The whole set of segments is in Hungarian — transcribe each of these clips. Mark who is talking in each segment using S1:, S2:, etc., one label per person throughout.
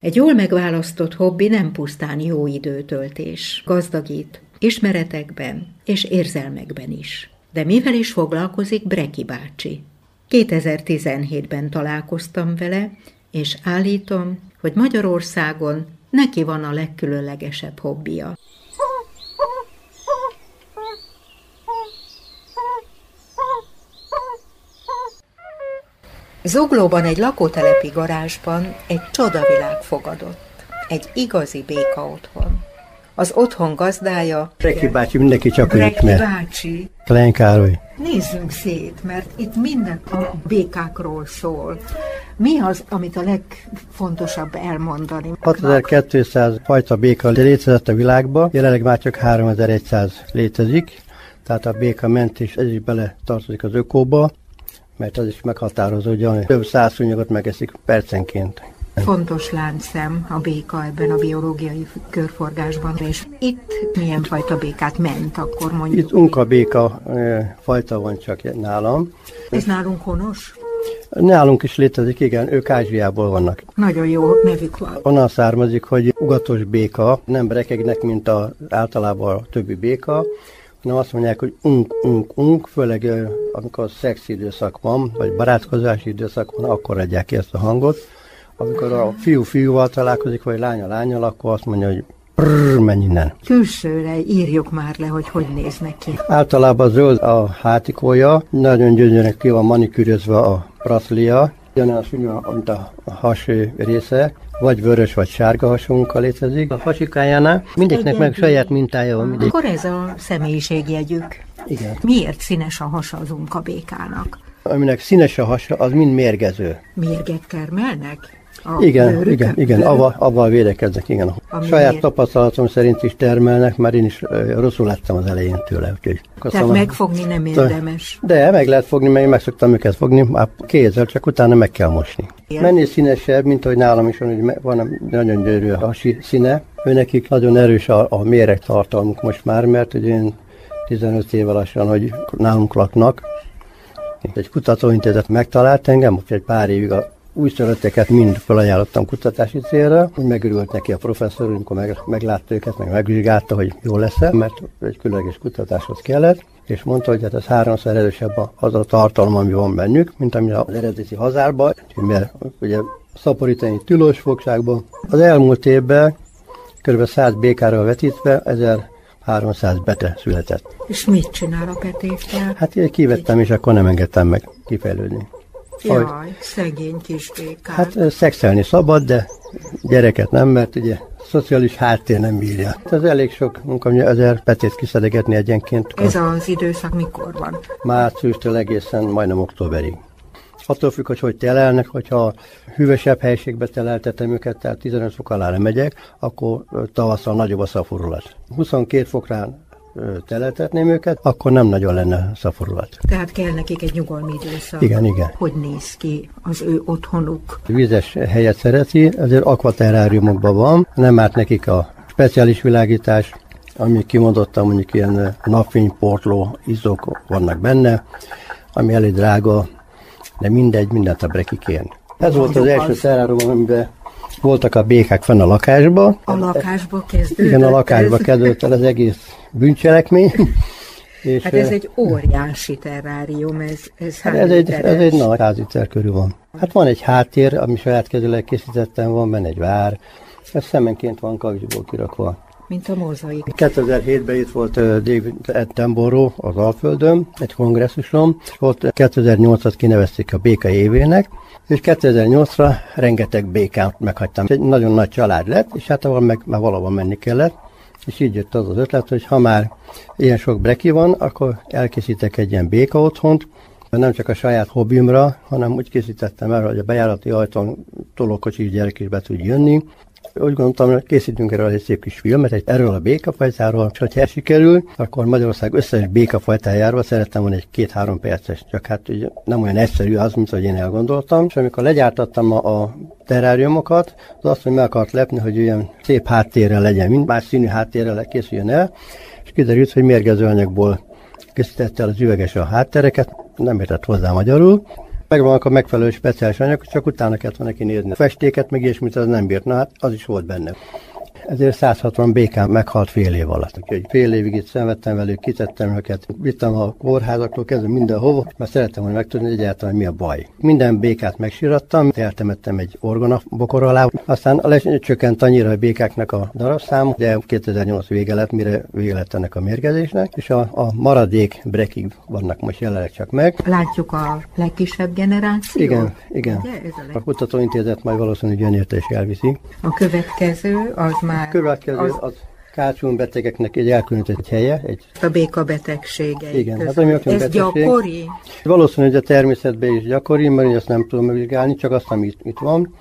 S1: Egy jól megválasztott hobbi nem pusztán jó időtöltés, gazdagít, ismeretekben és érzelmekben is. De mivel is foglalkozik Breki bácsi? 2017-ben találkoztam vele, és állítom, hogy Magyarországon neki van a legkülönlegesebb hobbija. Zuglóban egy lakótelepi garázsban egy csodavilág fogadott. Egy igazi béka otthon. Az otthon gazdája...
S2: Breki bácsi, mindenki csak
S1: Breki
S2: ismer.
S1: bácsi.
S2: Klein Károly.
S1: Nézzünk szét, mert itt minden a békákról szól. Mi az, amit a legfontosabb elmondani?
S2: 6200 fajta béka létezett a világban, jelenleg már csak 3100 létezik, tehát a béka mentés, ez is bele tartozik az ökóba, mert az is meghatározó, hogy több száz szúnyogot megeszik percenként.
S1: Fontos láncszem a béka ebben a biológiai körforgásban, és itt milyen fajta békát ment, akkor mondjuk.
S2: Itt unka béka fajta van csak nálam.
S1: Ez nálunk honos?
S2: Nálunk is létezik, igen, ők Ázsiából vannak.
S1: Nagyon jó nevük van.
S2: Onnan származik, hogy ugatos béka, nem rekegnek, mint a, általában a többi béka, hanem azt mondják, hogy unk, unk, unk, főleg amikor szex időszak van, vagy barátkozási időszak van, akkor adják ki ezt a hangot. Amikor a fiú fiúval találkozik, vagy lánya lányal, akkor azt mondja, hogy prrr, menj innen.
S1: Külsőre írjuk már le, hogy hogy néznek ki.
S2: Általában zöld a hátikója, nagyon gyönyörűen ki van manikűrözve a praszlia, ugyanaz mint a has része, vagy vörös, vagy sárga hasonlókkal létezik. A hasikájánál mindegyiknek meg saját mintája van. Mindegy.
S1: Akkor ez a személyiségjegyük.
S2: Igen.
S1: Miért színes a hasa az unkabékának?
S2: Aminek színes a hasa, az mind mérgező.
S1: Mérget termelnek? A
S2: Igen, igen, igen, avval, avval védekeznek, igen.
S1: Ami
S2: Saját
S1: miért?
S2: tapasztalatom szerint is termelnek, mert én is rosszul lettem az elején tőle. Úgyhogy
S1: Tehát
S2: Köszönöm.
S1: megfogni nem érdemes.
S2: De meg lehet fogni, mert én meg szoktam őket fogni, már kézzel, csak utána meg kell mosni.
S1: Igen.
S2: Mennél színesebb, mint hogy nálam is van, hogy van nagyon gyönyörű a hasi színe. Ő nekik nagyon erős a, a méregtartalmuk most már, mert ugye én 15 éve lassan, hogy nálunk laknak. Egy kutatóintézet megtalált engem, úgyhogy egy pár évig a újszülötteket mind felajánlottam kutatási célra. Úgy megörült neki a professzor, amikor meg, meglátta őket, meg megvizsgálta, hogy jó lesz mert egy különleges kutatáshoz kellett, és mondta, hogy hát ez háromszor erősebb az a tartalom, ami van bennük, mint ami az eredeti hazárban, mert ugye szaporítani tilos fogságban. Az elmúlt évben kb. 100 békára vetítve 1300 bete született.
S1: És mit csinál a petékkel?
S2: Hát én kivettem, és akkor nem engedtem meg kifejlődni.
S1: Jaj, szegény kis békák.
S2: Hát szexelni szabad, de gyereket nem, mert ugye szociális háttér nem bírja. Hát Ez elég sok munka, hogy ezer petét kiszedegetni egyenként.
S1: Ez az időszak mikor van?
S2: Márciustól egészen majdnem októberig. Attól függ, hogy hogy telelnek, hogyha hűvösebb helységbe teleltetem őket, tehát 15 fok alá nem megyek, akkor tavasszal nagyobb a szaporulat. 22 fokra ö, teleltetném őket, akkor nem nagyon lenne szaporulat.
S1: Tehát kell nekik egy nyugalmi időszak.
S2: Igen, igen.
S1: Hogy néz ki az ő otthonuk?
S2: Vizes helyet szereti, ezért akvateráriumokban van, nem árt nekik a speciális világítás, ami kimondottan mondjuk ilyen napfényportló izzók vannak benne, ami elég drága, de mindegy, mindent a breki kér. Ez volt az első terárium, amiben voltak a békák fenn a lakásba.
S1: A lakásba kezdődött
S2: Igen, a lakásba
S1: ez?
S2: kezdődött el az egész bűncselekmény. És
S1: Hát ez egy óriási terrárium, ez, ez
S2: Hát
S1: hány
S2: ez egy, ez egy nagy háziter körül van. Hát van egy háttér, ami saját kezűleg készítettem, van benne egy vár, ez szemenként van kavicsból kirakva.
S1: Mint a mozaik.
S2: 2007-ben itt volt David Attenborough az Alföldön, egy kongresszuson, és volt 2008-at kinevezték a béka évének, és 2008-ra rengeteg békát meghagytam. Egy nagyon nagy család lett, és hát ahol meg már valahol menni kellett, és így jött az az ötlet, hogy ha már ilyen sok breki van, akkor elkészítek egy ilyen béka otthont, nem csak a saját hobbimra, hanem úgy készítettem el, hogy a bejárati ajtón tolókocsi gyerek is be tud jönni. Úgy gondoltam, hogy készítünk erről egy szép kis filmet, egy erről a békafajtáról, és hogyha sikerül, akkor Magyarország összes békafajtájáról szerettem volna egy két-három perces, csak hát ugye nem olyan egyszerű az, mint hogy én elgondoltam. És amikor legyártattam a, a teráriumokat, az azt, hogy meg akart lepni, hogy olyan szép háttérrel legyen, mint más színű háttérrel készüljön el, és kiderült, hogy mérgező anyagból készítette el az üveges a háttereket, nem értett hozzá magyarul, Megvannak a megfelelő speciális anyagok, csak utána kellett neki nézni. A festéket meg mit az nem bírt, na hát az is volt benne ezért 160 békán meghalt fél év alatt. Úgyhogy fél évig itt szenvedtem velük, kitettem őket, vittem a kórházaktól kezdve mindenhova, mert szerettem volna megtudni, hogy egyáltalán mi a baj. Minden békát megsirattam, eltemettem egy orgona bokor alá, aztán lecsökkent annyira a békáknak a darabszám, de 2008 vége lett, mire vége lett ennek a mérgezésnek, és a, a maradék brekig vannak most jelenleg csak meg.
S1: Látjuk a legkisebb generációt?
S2: Igen, igen. Ugye, a, leg... a kutatóintézet majd valószínűleg jön érte és elviszi.
S1: A következő az már...
S2: Következő az, az kácsún betegeknek egy elkülönített helye. Egy...
S1: A béka betegsége.
S2: Igen, hát ami
S1: Ez betegség. gyakori?
S2: Valószínűleg a természetben is gyakori, mert ezt nem tudom megvizsgálni, csak azt, amit itt van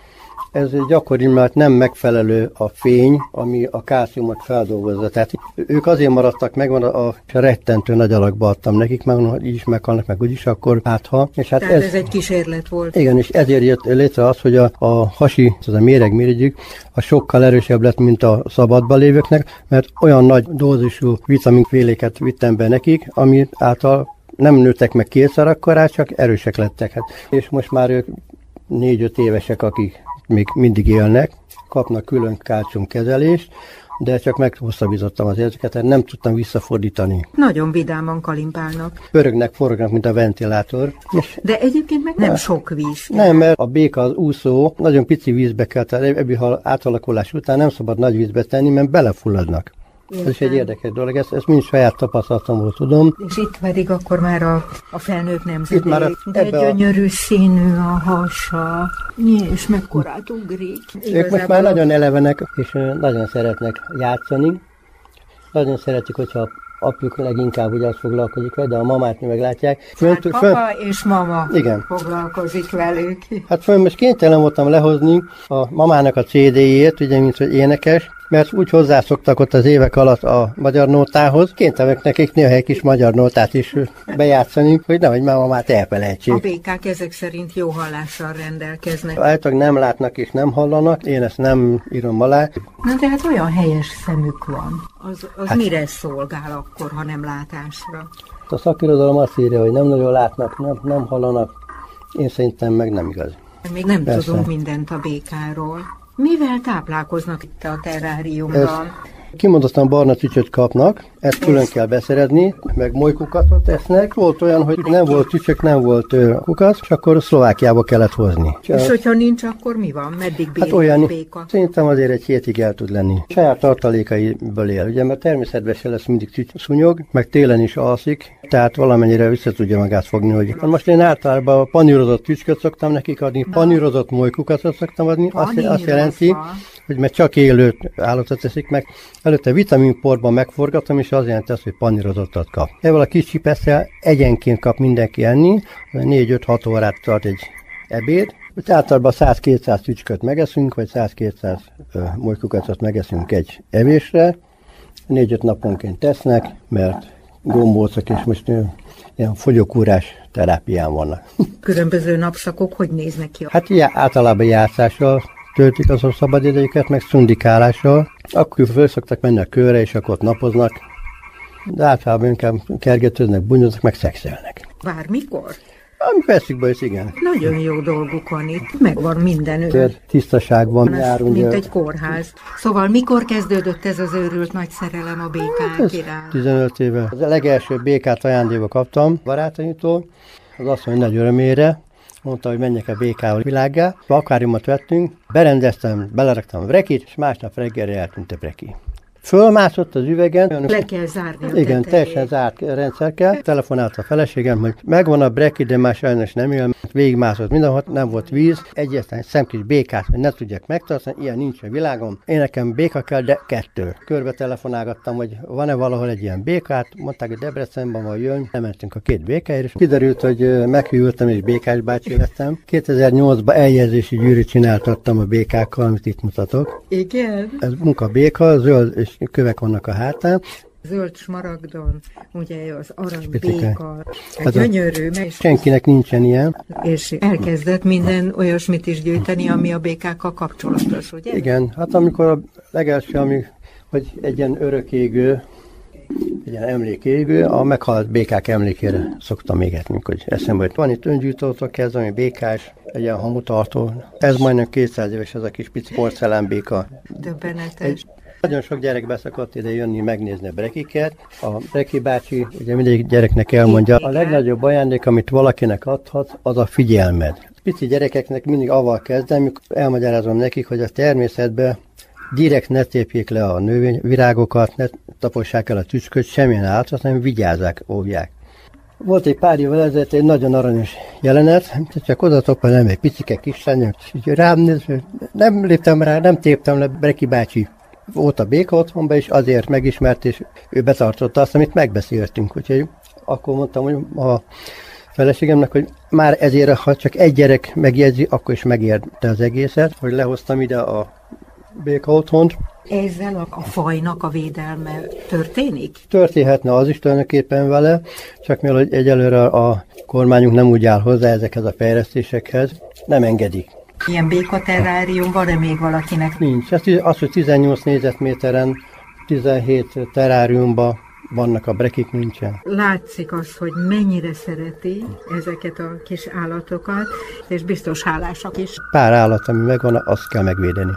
S2: ez gyakori, mert nem megfelelő a fény, ami a kálciumot feldolgozza. Tehát ők azért maradtak meg, van a, a rettentő nagy alakba adtam nekik, meg így is meghalnak, meg úgyis, akkor hát ha.
S1: És hát Tehát ez, ez egy kísérlet volt.
S2: Igen, és ezért jött létre az, hogy a, a hasi, az a méregmirigyük, a sokkal erősebb lett, mint a szabadba lévőknek, mert olyan nagy dózisú vitaminféléket vittem be nekik, ami által nem nőttek meg kétszer akkorát, csak erősek lettek. Hát. És most már ők négy-öt évesek, akik még mindig élnek, kapnak külön kezelést, de csak meghosszabbítottam az érzéket, nem tudtam visszafordítani.
S1: Nagyon vidáman kalimpálnak.
S2: Pörögnek, forognak, mint a ventilátor.
S1: És de egyébként meg nem sok víz.
S2: Nem, mert a béka az úszó, nagyon pici vízbe kell, tehát ebből átalakulás után nem szabad nagy vízbe tenni, mert belefulladnak. Értem. Ez is egy érdekes dolog, ezt, ezt mind saját tapasztalatomból tudom.
S1: És itt pedig akkor már a, a felnőtt nemzedék, itt már a, de egy gyönyörű a... színű a hasa, és mekkorát ugrik.
S2: Igazából... Ők most már nagyon elevenek, és nagyon szeretnek játszani. Nagyon szeretik, hogyha apjuk leginkább ugye azt foglalkozik vele, de a mamát mi meglátják.
S1: Fönt, hát papa fönt, és mama igen. foglalkozik velük.
S2: Hát föl most kénytelen voltam lehozni a mamának a CD-jét, ugye, mint hogy énekes, mert úgy hozzászoktak ott az évek alatt a magyar nótához, kénytelenek nekik néha egy kis magyar nótát is bejátszani, hogy nehogy már mamát elfelejtsék.
S1: A békák ezek szerint jó hallással rendelkeznek.
S2: Általában nem látnak és nem hallanak, én ezt nem írom alá.
S1: Na de hát olyan helyes szemük van. Az, az hát, mire szolgál akkor, ha nem látásra?
S2: A szakirodalom azt írja, hogy nem nagyon látnak, nem, nem hallanak. Én szerintem meg nem igaz.
S1: Még nem Persze. tudunk mindent a békáról. Mivel táplálkoznak itt a terráriumban? Ez
S2: kimondottan barna tücsöt kapnak, ezt külön kell beszerezni, meg molykukacot tesznek. Volt olyan, hogy nem volt tücsök, nem volt kukac, és akkor Szlovákiába kellett hozni.
S1: És és hogyha nincs, akkor mi van? Meddig bír
S2: hát olyan, béka? Szerintem azért egy hétig el tud lenni. Saját tartalékaiből él, ugye, mert természetben se lesz mindig szúnyog, meg télen is alszik, tehát valamennyire vissza tudja magát fogni, hogy most én általában panírozott tücsköt szoktam nekik adni, panírozott molykukacot szoktam adni, azt, azt jelenti, hogy mert csak élő állatot teszik meg. Előtte vitaminporban megforgatom, és az jelenti azt, hogy panírozottat kap. Ebből a kis csipesszel egyenként kap mindenki enni, 4-5-6 órát tart egy ebéd, úgy általában 100-200 tücsköt megeszünk, vagy 100-200 molykukacot megeszünk egy evésre. 4-5 naponként tesznek, mert gombócok, és most ilyen fogyókúrás terápián vannak.
S1: Különböző napszakok hogy néznek ki?
S2: Hát ilyen általában játszással töltik az a szabadidejüket, meg szundikálással. Akkor föl szoktak menni a körre, és akkor ott napoznak. De általában inkább kergetőznek, bunyoznak, meg szexelnek.
S1: Bármikor?
S2: Ami veszik be, igen.
S1: Nagyon jó dolguk van itt, megvan minden.
S2: Tér, tisztaságban járunk.
S1: Mint egy kórház. Szóval mikor kezdődött ez az őrült nagy szerelem a békák hát iránt?
S2: 15 éve. Az a legelső békát ajándékba kaptam barátaimtól, az azt mondja, nagy örömére, mondta, hogy menjek a békával világgá. Akváriumot vettünk, berendeztem, beleraktam a brekit, és másnap reggelre eltűnt a breki. Fölmászott az üvegen.
S1: Le kell zárni
S2: Igen, teljesen zárt rendszer kell. Telefonált a feleségem, hogy megvan a breki, de már sajnos nem él. Végigmászott mindenhol, nem volt víz. Egyetlen szemkis békát, hogy ne tudják megtartani, ilyen nincs a világon. Én nekem béka kell, de kettő. Körbe telefonálgattam, hogy van-e valahol egy ilyen békát. Mondták, hogy Debrecenben van jön. Lementünk a két békáért, és kiderült, hogy meghűltem és békás bácsi lettem. 2008-ban eljegyzési gyűrűt csináltattam a békákkal, amit itt mutatok.
S1: Igen.
S2: Ez munka béka, zöld és kövek vannak a hátán,
S1: zöld smaragdon, ugye az aranybéka, hát gyönyörű.
S2: Meg... Senkinek nincsen ilyen.
S1: És elkezdett minden olyasmit is gyűjteni, ami a békákkal kapcsolatos, ugye?
S2: Igen, hát amikor a legelső, ami, hogy egy ilyen örökégő, ilyen emlékégő, a meghalt békák emlékére szoktam égetni, hogy eszembe hogy van itt öngyújtótok ez, ami békás, egy ilyen hamutartó. Ez majdnem 200 éves, ez a kis pici porcelánbéka.
S1: Döbbenetes.
S2: Egy nagyon sok gyerek beszakadt ide jönni, megnézni a brekiket. A breki bácsi, ugye mindegyik gyereknek elmondja, a legnagyobb ajándék, amit valakinek adhat, az a figyelmed. Pici gyerekeknek mindig avval kezdem, amikor elmagyarázom nekik, hogy a természetben direkt ne tépjék le a növényvirágokat, ne tapossák el a tücsköt, semmilyen állat, hanem vigyázzák, óvják. Volt egy pár évvel ezelőtt egy nagyon aranyos jelenet, csak oda nem egy picike kislány, és rám néz, nem léptem rá, nem téptem le, Breki bácsi volt a béka otthonban, és azért megismert, és ő betartotta azt, amit megbeszéltünk. Úgyhogy akkor mondtam, hogy a feleségemnek, hogy már ezért, ha csak egy gyerek megjegyzi, akkor is megérte az egészet, hogy lehoztam ide a béka otthont.
S1: Ezzel a, a fajnak a védelme történik?
S2: Történhetne az is tulajdonképpen vele, csak mivel egyelőre a kormányunk nem úgy áll hozzá ezekhez a fejlesztésekhez, nem engedik.
S1: Ilyen békaterrárium van-e még valakinek?
S2: Nincs. Ez az, hogy 18 négyzetméteren 17 teráriumban vannak a brekik, nincsen.
S1: Látszik az, hogy mennyire szereti ezeket a kis állatokat, és biztos hálásak is.
S2: Pár állat, ami megvan, azt kell megvédeni.